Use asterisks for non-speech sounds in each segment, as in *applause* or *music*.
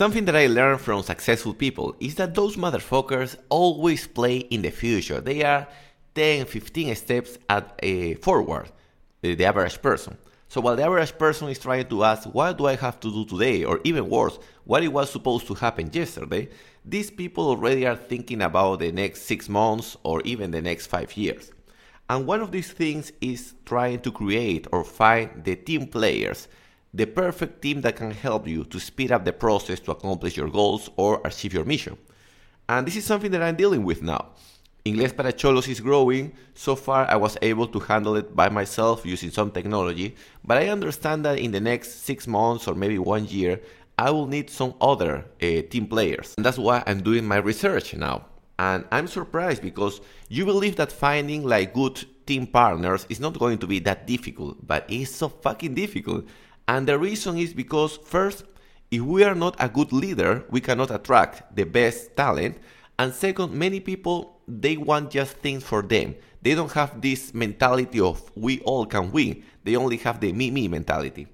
Something that I learned from successful people is that those motherfuckers always play in the future. They are 10, 15 steps at a forward, the average person. So while the average person is trying to ask, what do I have to do today? Or even worse, what it was supposed to happen yesterday, these people already are thinking about the next six months or even the next five years. And one of these things is trying to create or find the team players, the perfect team that can help you to speed up the process to accomplish your goals or achieve your mission. And this is something that I'm dealing with now. Inglés para Cholos is growing. So far, I was able to handle it by myself using some technology, but I understand that in the next six months or maybe one year, I will need some other uh, team players. And that's why I'm doing my research now. And I'm surprised because you believe that finding like good team partners is not going to be that difficult, but it's so fucking difficult. And the reason is because, first, if we are not a good leader, we cannot attract the best talent. And second, many people they want just things for them. They don't have this mentality of we all can win. They only have the me me mentality.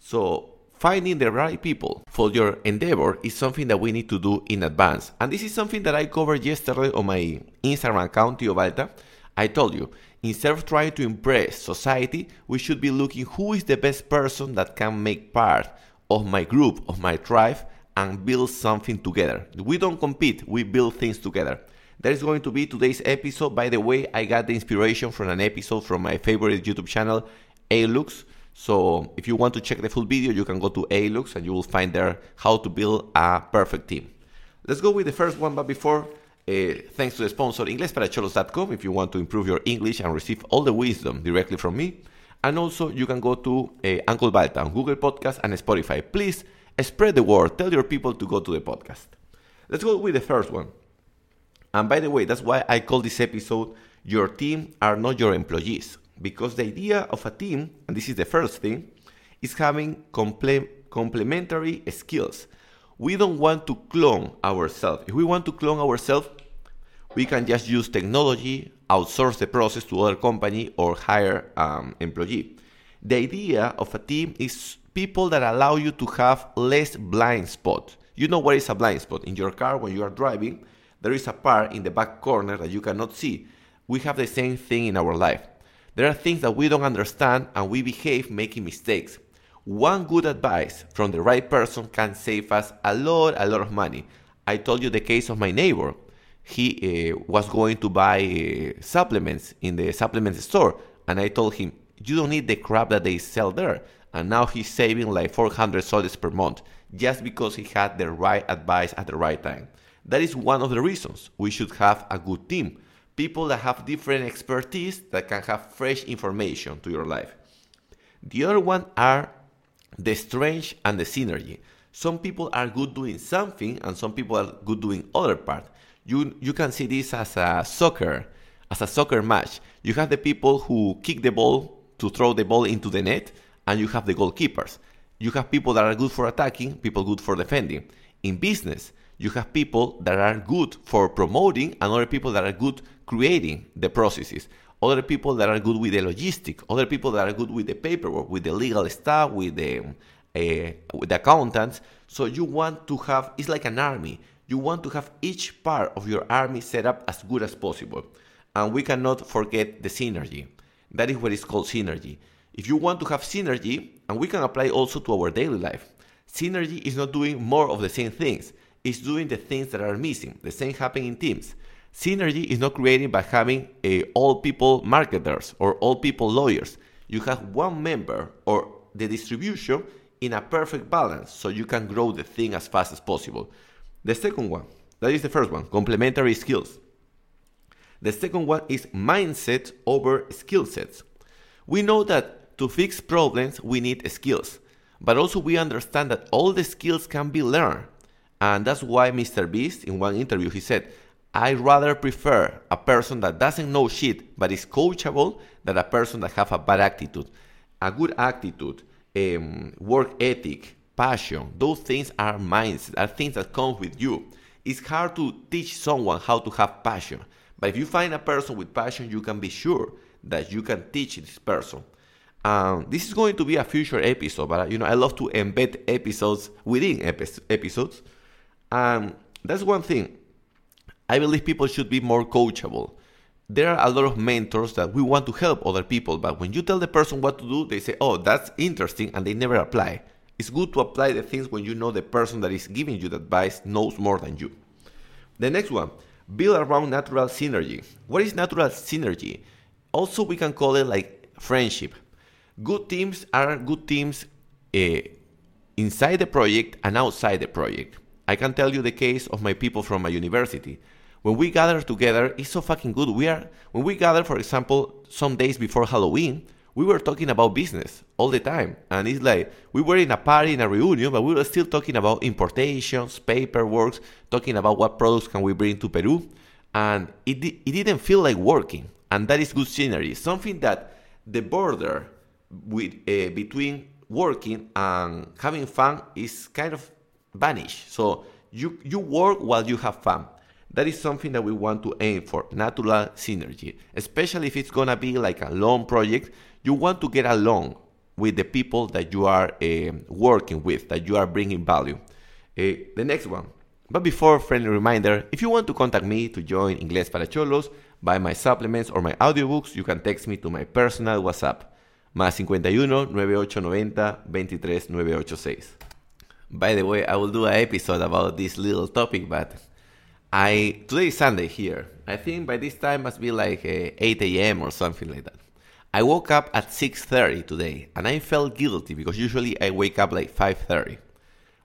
So finding the right people for your endeavor is something that we need to do in advance. And this is something that I covered yesterday on my Instagram account, Tio Balta. I told you, instead of trying to impress society, we should be looking who is the best person that can make part of my group, of my tribe, and build something together. We don't compete, we build things together. That is going to be today's episode. By the way, I got the inspiration from an episode from my favorite YouTube channel, Alux. So if you want to check the full video, you can go to Alux and you will find there how to build a perfect team. Let's go with the first one, but before, uh, thanks to the sponsor inglesparacholos.com if you want to improve your English and receive all the wisdom directly from me. And also, you can go to uh, Uncle Balta on Google Podcast and Spotify. Please spread the word. Tell your people to go to the podcast. Let's go with the first one. And by the way, that's why I call this episode Your Team Are Not Your Employees. Because the idea of a team, and this is the first thing, is having comple- complementary skills. We don't want to clone ourselves. If we want to clone ourselves, we can just use technology, outsource the process to other company, or hire um, employee. The idea of a team is people that allow you to have less blind spot. You know what is a blind spot in your car when you are driving there is a part in the back corner that you cannot see. We have the same thing in our life. There are things that we don't understand and we behave making mistakes. One good advice from the right person can save us a lot, a lot of money. I told you the case of my neighbor. He uh, was going to buy uh, supplements in the supplement store, and I told him, You don't need the crap that they sell there. And now he's saving like 400 soles per month just because he had the right advice at the right time. That is one of the reasons we should have a good team. People that have different expertise that can have fresh information to your life. The other one are the strength and the synergy. Some people are good doing something and some people are good doing other part. You you can see this as a soccer, as a soccer match. You have the people who kick the ball to throw the ball into the net and you have the goalkeepers. You have people that are good for attacking, people good for defending. In business, you have people that are good for promoting and other people that are good creating the processes other people that are good with the logistic other people that are good with the paperwork with the legal stuff with the uh, with the accountants so you want to have it's like an army you want to have each part of your army set up as good as possible and we cannot forget the synergy that is what is called synergy if you want to have synergy and we can apply also to our daily life synergy is not doing more of the same things it's doing the things that are missing. The same happen in teams. Synergy is not created by having a all people marketers or all people lawyers. You have one member or the distribution in a perfect balance so you can grow the thing as fast as possible. The second one, that is the first one, complementary skills. The second one is mindset over skill sets. We know that to fix problems we need skills, but also we understand that all the skills can be learned. And that's why Mr. Beast, in one interview, he said, I rather prefer a person that doesn't know shit but is coachable than a person that have a bad attitude. A good attitude, um, work ethic, passion, those things are minds, are things that come with you. It's hard to teach someone how to have passion, but if you find a person with passion, you can be sure that you can teach this person. Um, this is going to be a future episode, but you know I love to embed episodes within epi- episodes. Um, that's one thing. I believe people should be more coachable. There are a lot of mentors that we want to help other people, but when you tell the person what to do, they say, "Oh, that's interesting," and they never apply. It's good to apply the things when you know the person that is giving you the advice knows more than you. The next one, build around natural synergy. What is natural synergy? Also, we can call it like friendship. Good teams are good teams uh, inside the project and outside the project. I can tell you the case of my people from my university. When we gather together, it's so fucking good. We are when we gather, for example, some days before Halloween, we were talking about business all the time. And it's like we were in a party, in a reunion, but we were still talking about importations, paperwork, talking about what products can we bring to Peru. And it, it didn't feel like working. And that is good synergy. Something that the border with, uh, between working and having fun is kind of vanished. So you, you work while you have fun. That is something that we want to aim for, natural synergy. Especially if it's gonna be like a long project, you want to get along with the people that you are uh, working with, that you are bringing value. Uh, the next one. But before, friendly reminder, if you want to contact me to join Inglés para Cholos, buy my supplements or my audiobooks, you can text me to my personal WhatsApp, más 51 9890 23 986. By the way, I will do an episode about this little topic, but I today is Sunday here. I think by this time must be like uh, 8 a.m. or something like that. I woke up at 6:30 today, and I felt guilty because usually I wake up like 5:30.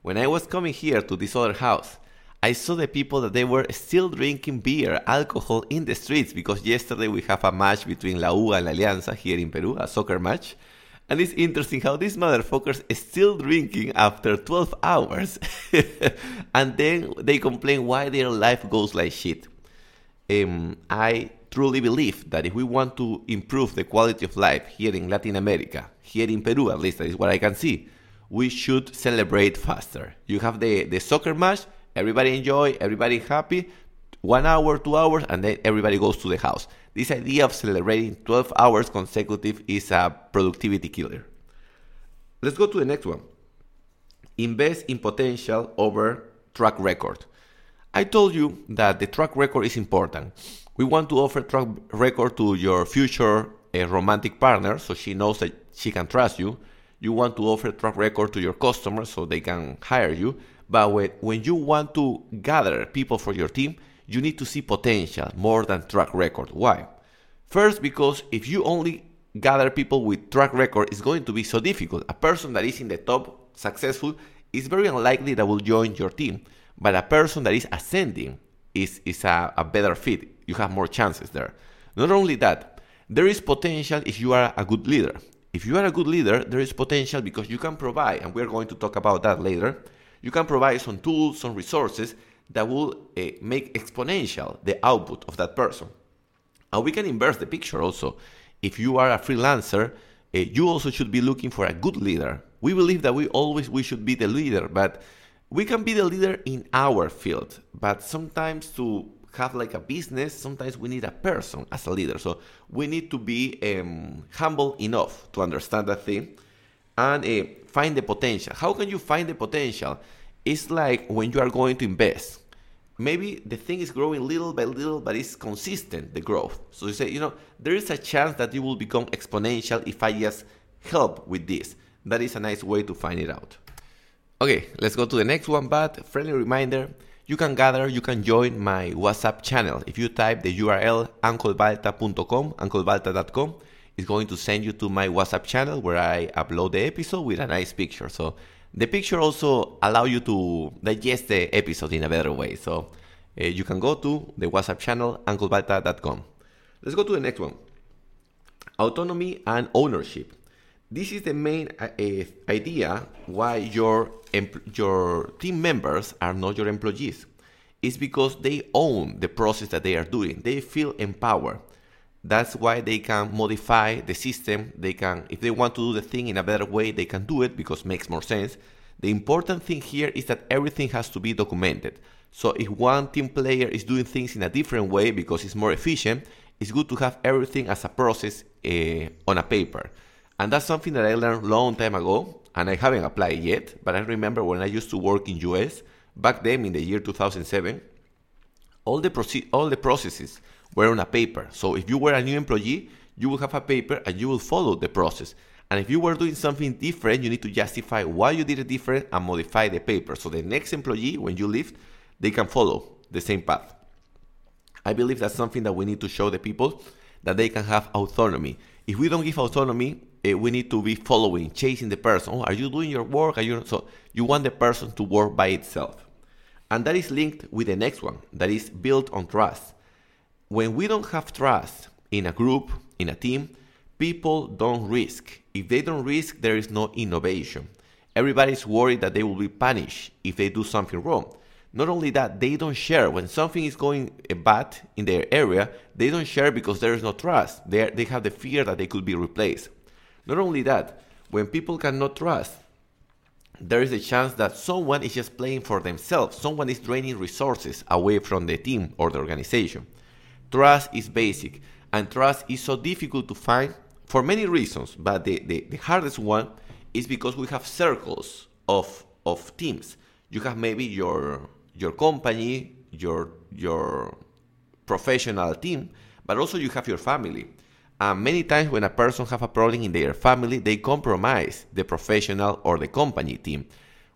When I was coming here to this other house, I saw the people that they were still drinking beer, alcohol in the streets because yesterday we have a match between La U and La Alianza here in Peru, a soccer match. And it's interesting how these motherfuckers are still drinking after 12 hours. *laughs* and then they complain why their life goes like shit. Um, I truly believe that if we want to improve the quality of life here in Latin America, here in Peru at least, that is what I can see, we should celebrate faster. You have the, the soccer match, everybody enjoy, everybody happy, one hour, two hours, and then everybody goes to the house. This idea of celebrating 12 hours consecutive is a productivity killer. Let's go to the next one. Invest in potential over track record. I told you that the track record is important. We want to offer track record to your future uh, romantic partner so she knows that she can trust you. You want to offer track record to your customers so they can hire you. But when, when you want to gather people for your team, you need to see potential more than track record. Why? First, because if you only gather people with track record, it's going to be so difficult. A person that is in the top successful is very unlikely that will join your team. But a person that is ascending is, is a, a better fit. You have more chances there. Not only that, there is potential if you are a good leader. If you are a good leader, there is potential because you can provide, and we're going to talk about that later, you can provide some tools, some resources that will uh, make exponential the output of that person. And we can inverse the picture also. If you are a freelancer, uh, you also should be looking for a good leader. We believe that we always we should be the leader, but we can be the leader in our field. But sometimes to have like a business, sometimes we need a person as a leader. So we need to be um, humble enough to understand that thing and uh, find the potential. How can you find the potential? It's like when you are going to invest. Maybe the thing is growing little by little, but it's consistent, the growth. So you say, you know, there is a chance that it will become exponential if I just help with this. That is a nice way to find it out. Okay, let's go to the next one, but friendly reminder you can gather, you can join my WhatsApp channel. If you type the URL unclebalta.com, unclebalta.com, it's going to send you to my WhatsApp channel where I upload the episode with a nice picture. So the picture also allow you to digest the episode in a better way. So uh, you can go to the WhatsApp channel unclebalta.com. Let's go to the next one. Autonomy and ownership. This is the main uh, idea why your your team members are not your employees. It's because they own the process that they are doing. They feel empowered. That's why they can modify the system. They can, if they want to do the thing in a better way, they can do it because it makes more sense. The important thing here is that everything has to be documented. So if one team player is doing things in a different way because it's more efficient, it's good to have everything as a process uh, on a paper. And that's something that I learned long time ago, and I haven't applied yet. But I remember when I used to work in US back then in the year 2007, all the proce- all the processes were on a paper. So if you were a new employee, you will have a paper and you will follow the process. And if you were doing something different, you need to justify why you did it different and modify the paper. So the next employee, when you leave, they can follow the same path. I believe that's something that we need to show the people that they can have autonomy. If we don't give autonomy, uh, we need to be following, chasing the person. Oh, are you doing your work? Are you so you want the person to work by itself, and that is linked with the next one that is built on trust. When we don't have trust in a group, in a team, people don't risk. If they don't risk, there is no innovation. Everybody's worried that they will be punished if they do something wrong. Not only that, they don't share. When something is going bad in their area, they don't share because there is no trust. They, they have the fear that they could be replaced. Not only that, when people cannot trust, there is a chance that someone is just playing for themselves. Someone is draining resources away from the team or the organization. Trust is basic, and trust is so difficult to find for many reasons, but the, the, the hardest one is because we have circles of, of teams. You have maybe your your company, your your professional team, but also you have your family. And many times when a person have a problem in their family, they compromise the professional or the company team.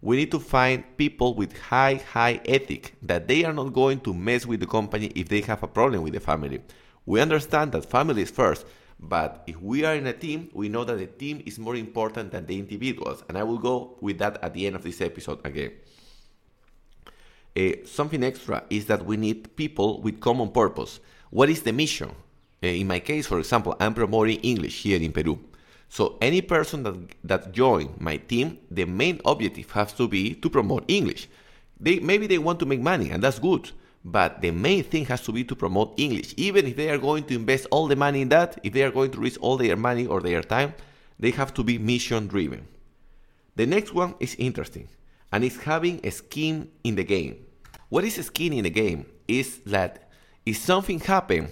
We need to find people with high, high ethic that they are not going to mess with the company if they have a problem with the family. We understand that family is first, but if we are in a team, we know that the team is more important than the individuals. And I will go with that at the end of this episode again. Uh, something extra is that we need people with common purpose. What is the mission? Uh, in my case, for example, I'm promoting English here in Peru. So any person that, that join my team, the main objective has to be to promote English. They, maybe they want to make money, and that's good. But the main thing has to be to promote English. Even if they are going to invest all the money in that, if they are going to risk all their money or their time, they have to be mission driven. The next one is interesting and it's having a skin in the game. What is a skin in the game? Is that if something happens,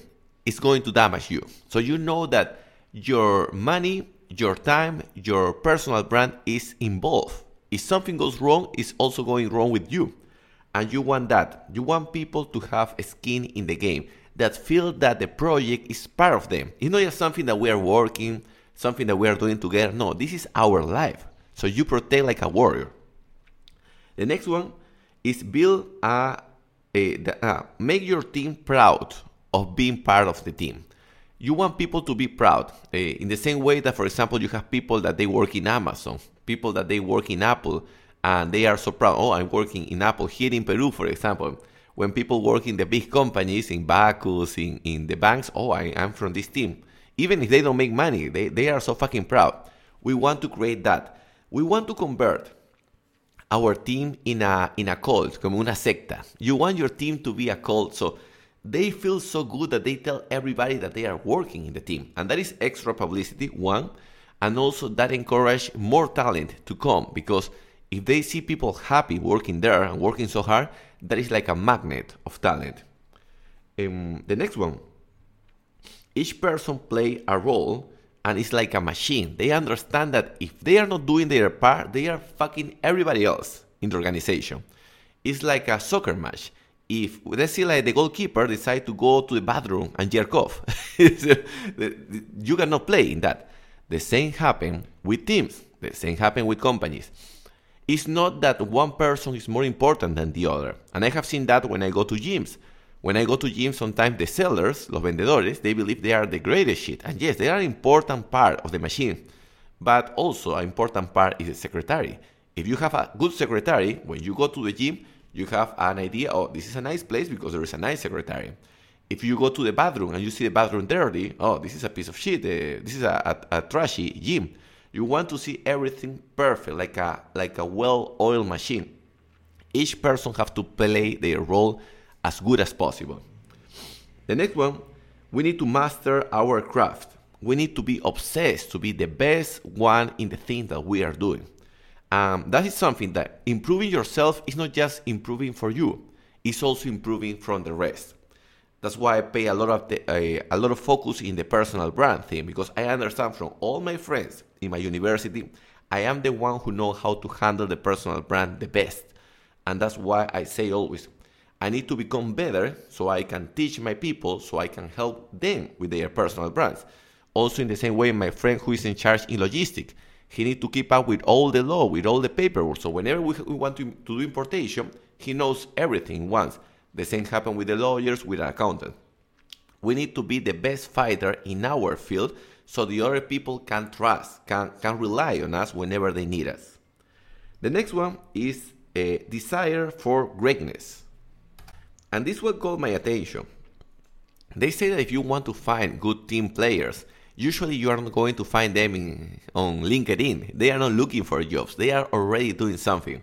it's going to damage you. So you know that your money, your time, your personal brand is involved. If something goes wrong, it's also going wrong with you. And you want that. You want people to have a skin in the game that feel that the project is part of them. It's not just something that we are working, something that we are doing together. No, this is our life. So you protect like a warrior. The next one is build a, a, a uh, make your team proud of being part of the team. You want people to be proud uh, in the same way that, for example, you have people that they work in Amazon, people that they work in Apple, and they are so proud. Oh, I'm working in Apple here in Peru, for example. When people work in the big companies, in Backus, in, in the banks, oh, I, I'm from this team. Even if they don't make money, they, they are so fucking proud. We want to create that. We want to convert our team in a in a cult, como una secta. You want your team to be a cult, so they feel so good that they tell everybody that they are working in the team, and that is extra publicity. One, and also that encourage more talent to come because if they see people happy working there and working so hard, that is like a magnet of talent. Um, the next one, each person play a role and it's like a machine. They understand that if they are not doing their part, they are fucking everybody else in the organization. It's like a soccer match. If let's say like the goalkeeper decide to go to the bathroom and jerk off, *laughs* you cannot play in that. The same happen with teams. The same happen with companies. It's not that one person is more important than the other. And I have seen that when I go to gyms. When I go to gym, sometimes the sellers, los vendedores, they believe they are the greatest shit. And yes, they are an important part of the machine. But also, an important part is the secretary. If you have a good secretary, when you go to the gym, you have an idea, oh, this is a nice place because there is a nice secretary. If you go to the bathroom and you see the bathroom dirty, oh, this is a piece of shit. Uh, this is a, a, a trashy gym. You want to see everything perfect, like a like a well-oiled machine. Each person have to play their role as good as possible. The next one, we need to master our craft. We need to be obsessed to be the best one in the thing that we are doing. Um, that is something that improving yourself is not just improving for you; it's also improving from the rest. That's why I pay a lot of the, uh, a lot of focus in the personal brand thing because I understand from all my friends in my university, I am the one who knows how to handle the personal brand the best. And that's why I say always, I need to become better so I can teach my people, so I can help them with their personal brands. Also, in the same way, my friend who is in charge in logistics, he needs to keep up with all the law, with all the paperwork. So whenever we, we want to, to do importation, he knows everything once. The same happens with the lawyers, with an accountant. We need to be the best fighter in our field so the other people can trust, can, can rely on us whenever they need us. The next one is a desire for greatness. And this will caught my attention. They say that if you want to find good team players, usually you are not going to find them in, on LinkedIn. They are not looking for jobs, they are already doing something.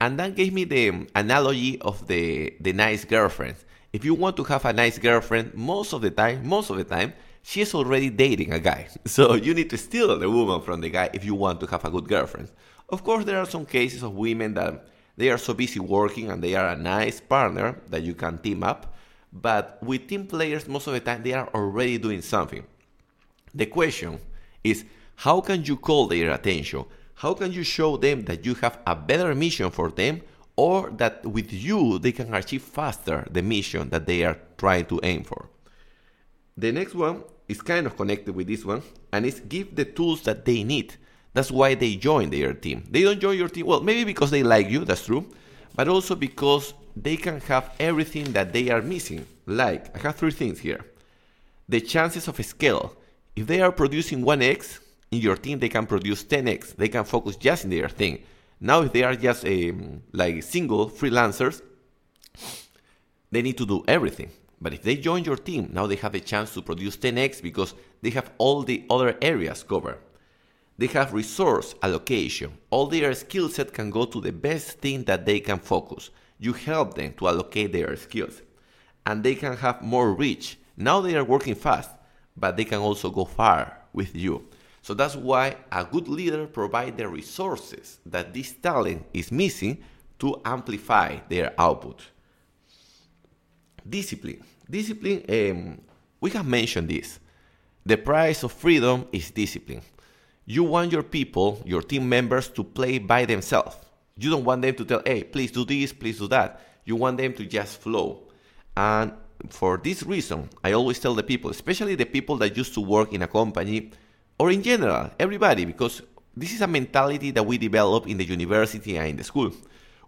And that gave me the analogy of the, the nice girlfriend. If you want to have a nice girlfriend, most of the time, most of the time, she is already dating a guy. *laughs* So you need to steal the woman from the guy if you want to have a good girlfriend. Of course, there are some cases of women that they are so busy working and they are a nice partner that you can team up. But with team players, most of the time, they are already doing something. The question is how can you call their attention? How can you show them that you have a better mission for them or that with you they can achieve faster the mission that they are trying to aim for? The next one is kind of connected with this one and it's give the tools that they need. That's why they join their team. They don't join your team, well, maybe because they like you, that's true, but also because they can have everything that they are missing. Like, I have three things here the chances of scale. If they are producing 1x, in your team they can produce 10x. They can focus just in their thing. Now, if they are just um, like single freelancers, they need to do everything. But if they join your team, now they have a chance to produce 10x because they have all the other areas covered. They have resource allocation. All their skill set can go to the best thing that they can focus. You help them to allocate their skills. And they can have more reach. Now they are working fast, but they can also go far with you. So that's why a good leader provides the resources that this talent is missing to amplify their output. Discipline. Discipline, um, we have mentioned this. The price of freedom is discipline. You want your people, your team members, to play by themselves. You don't want them to tell, hey, please do this, please do that. You want them to just flow. And for this reason, I always tell the people, especially the people that used to work in a company or in general, everybody, because this is a mentality that we develop in the university and in the school.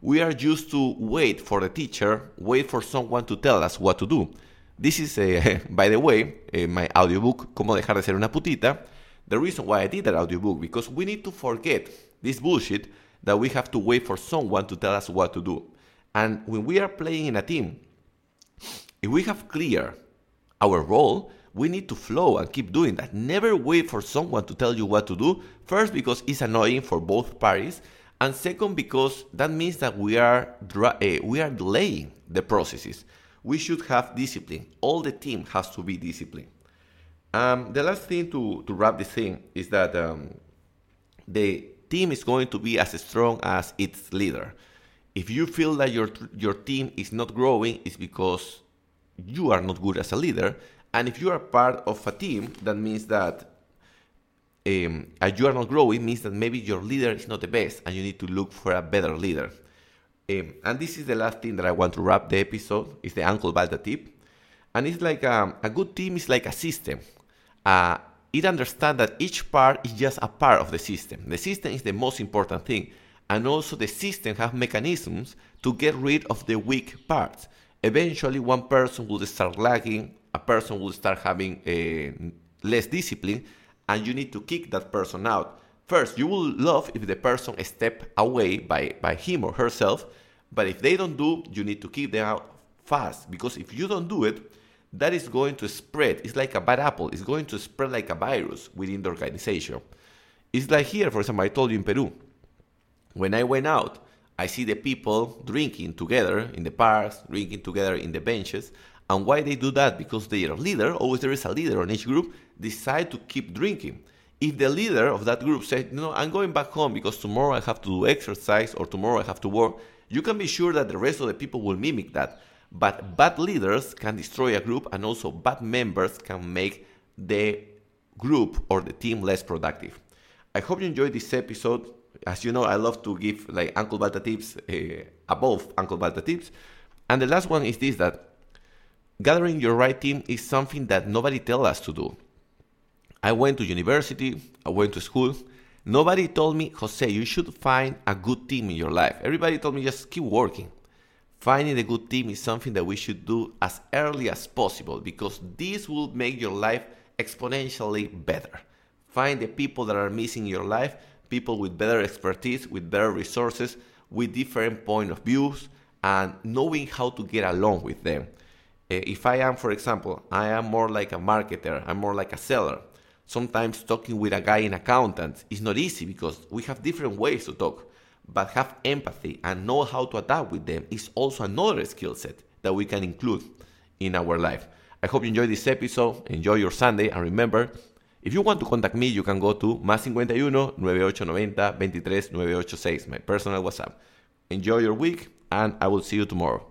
We are used to wait for the teacher, wait for someone to tell us what to do. This is, uh, *laughs* by the way, uh, my audiobook, Cómo dejar de ser una putita. The reason why I did that audiobook, because we need to forget this bullshit that we have to wait for someone to tell us what to do. And when we are playing in a team, if we have clear our role, we need to flow and keep doing that. Never wait for someone to tell you what to do. First, because it's annoying for both parties, and second, because that means that we are uh, we are delaying the processes. We should have discipline. All the team has to be disciplined. Um, the last thing to, to wrap this thing is that um, the team is going to be as strong as its leader. If you feel that your your team is not growing, it's because you are not good as a leader. And if you are part of a team, that means that um, you are not growing, means that maybe your leader is not the best, and you need to look for a better leader. Um, and this is the last thing that I want to wrap the episode. Is the Uncle Balta tip, and it's like um, a good team is like a system uh, it understands that each part is just a part of the system. The system is the most important thing. And also the system has mechanisms to get rid of the weak parts. Eventually one person will start lagging, a person will start having uh, less discipline, and you need to kick that person out. First, you will love if the person step away by, by him or herself, but if they don't do, you need to kick them out fast because if you don't do it, that is going to spread. It's like a bad apple. It's going to spread like a virus within the organization. It's like here, for example, I told you in Peru. When I went out, I see the people drinking together in the parks, drinking together in the benches. And why they do that? Because their leader, always there is a leader on each group, decide to keep drinking. If the leader of that group said, "No, I'm going back home because tomorrow I have to do exercise or tomorrow I have to work," you can be sure that the rest of the people will mimic that. But bad leaders can destroy a group, and also bad members can make the group or the team less productive. I hope you enjoyed this episode. As you know, I love to give like Uncle Balta tips uh, above Uncle Balta tips. And the last one is this that gathering your right team is something that nobody tell us to do. I went to university, I went to school. Nobody told me, Jose, you should find a good team in your life. Everybody told me just keep working. Finding a good team is something that we should do as early as possible because this will make your life exponentially better. Find the people that are missing your life, people with better expertise, with better resources, with different point of views, and knowing how to get along with them. Eh, if I am, for example, I am more like a marketer, I'm more like a seller. Sometimes talking with a guy in accountant is not easy because we have different ways to talk but have empathy and know how to adapt with them is also another skill set that we can include in our life. I hope you enjoyed this episode, enjoy your Sunday, and remember, if you want to contact me, you can go to más 51 9890 23 986, my personal WhatsApp. Enjoy your week, and I will see you tomorrow.